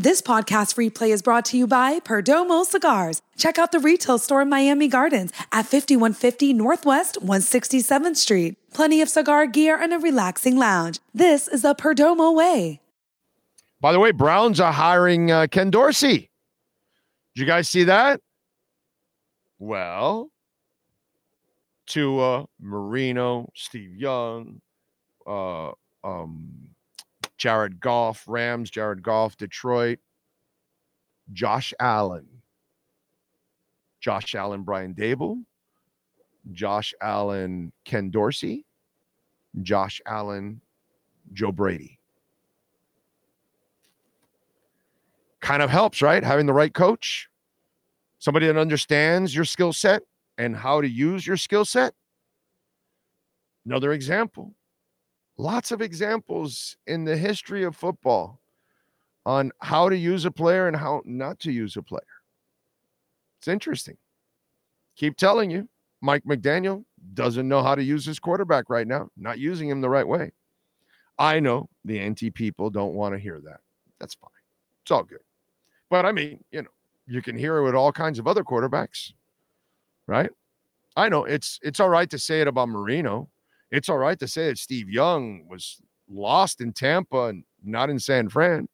This podcast replay is brought to you by Perdomo Cigars. Check out the retail store in Miami Gardens at 5150 Northwest 167th Street. Plenty of cigar gear and a relaxing lounge. This is the Perdomo way. By the way, Browns are hiring uh, Ken Dorsey. Did you guys see that? Well, Tua, Marino, Steve Young, uh, um, Jared Goff, Rams, Jared Goff, Detroit, Josh Allen, Josh Allen, Brian Daboll, Josh Allen, Ken Dorsey, Josh Allen, Joe Brady. Kind of helps, right? Having the right coach, somebody that understands your skill set and how to use your skill set. Another example lots of examples in the history of football on how to use a player and how not to use a player. It's interesting. Keep telling you, Mike McDaniel doesn't know how to use his quarterback right now, not using him the right way. I know the anti people don't want to hear that. That's fine. It's all good. But I mean, you know, you can hear it with all kinds of other quarterbacks, right? I know it's it's all right to say it about Marino it's all right to say that Steve Young was lost in Tampa and not in San Fran.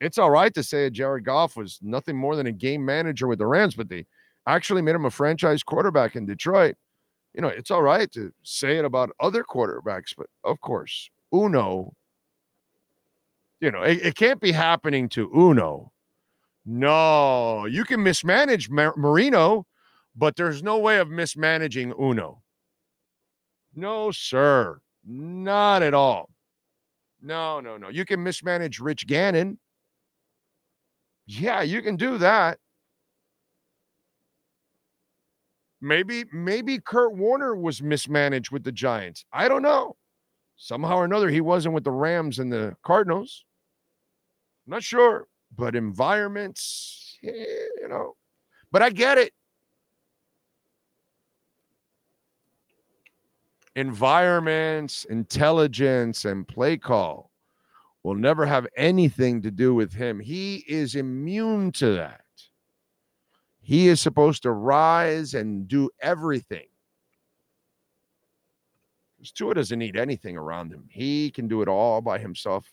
It's all right to say that Jared Goff was nothing more than a game manager with the Rams, but they actually made him a franchise quarterback in Detroit. You know, it's all right to say it about other quarterbacks, but of course, Uno, you know, it, it can't be happening to Uno. No, you can mismanage Mar- Marino, but there's no way of mismanaging Uno. No, sir. Not at all. No, no, no. You can mismanage Rich Gannon. Yeah, you can do that. Maybe, maybe Kurt Warner was mismanaged with the Giants. I don't know. Somehow or another, he wasn't with the Rams and the Cardinals. I'm not sure, but environments, eh, you know. But I get it. Environments, intelligence, and play call will never have anything to do with him. He is immune to that. He is supposed to rise and do everything. Because Tua doesn't need anything around him. He can do it all by himself.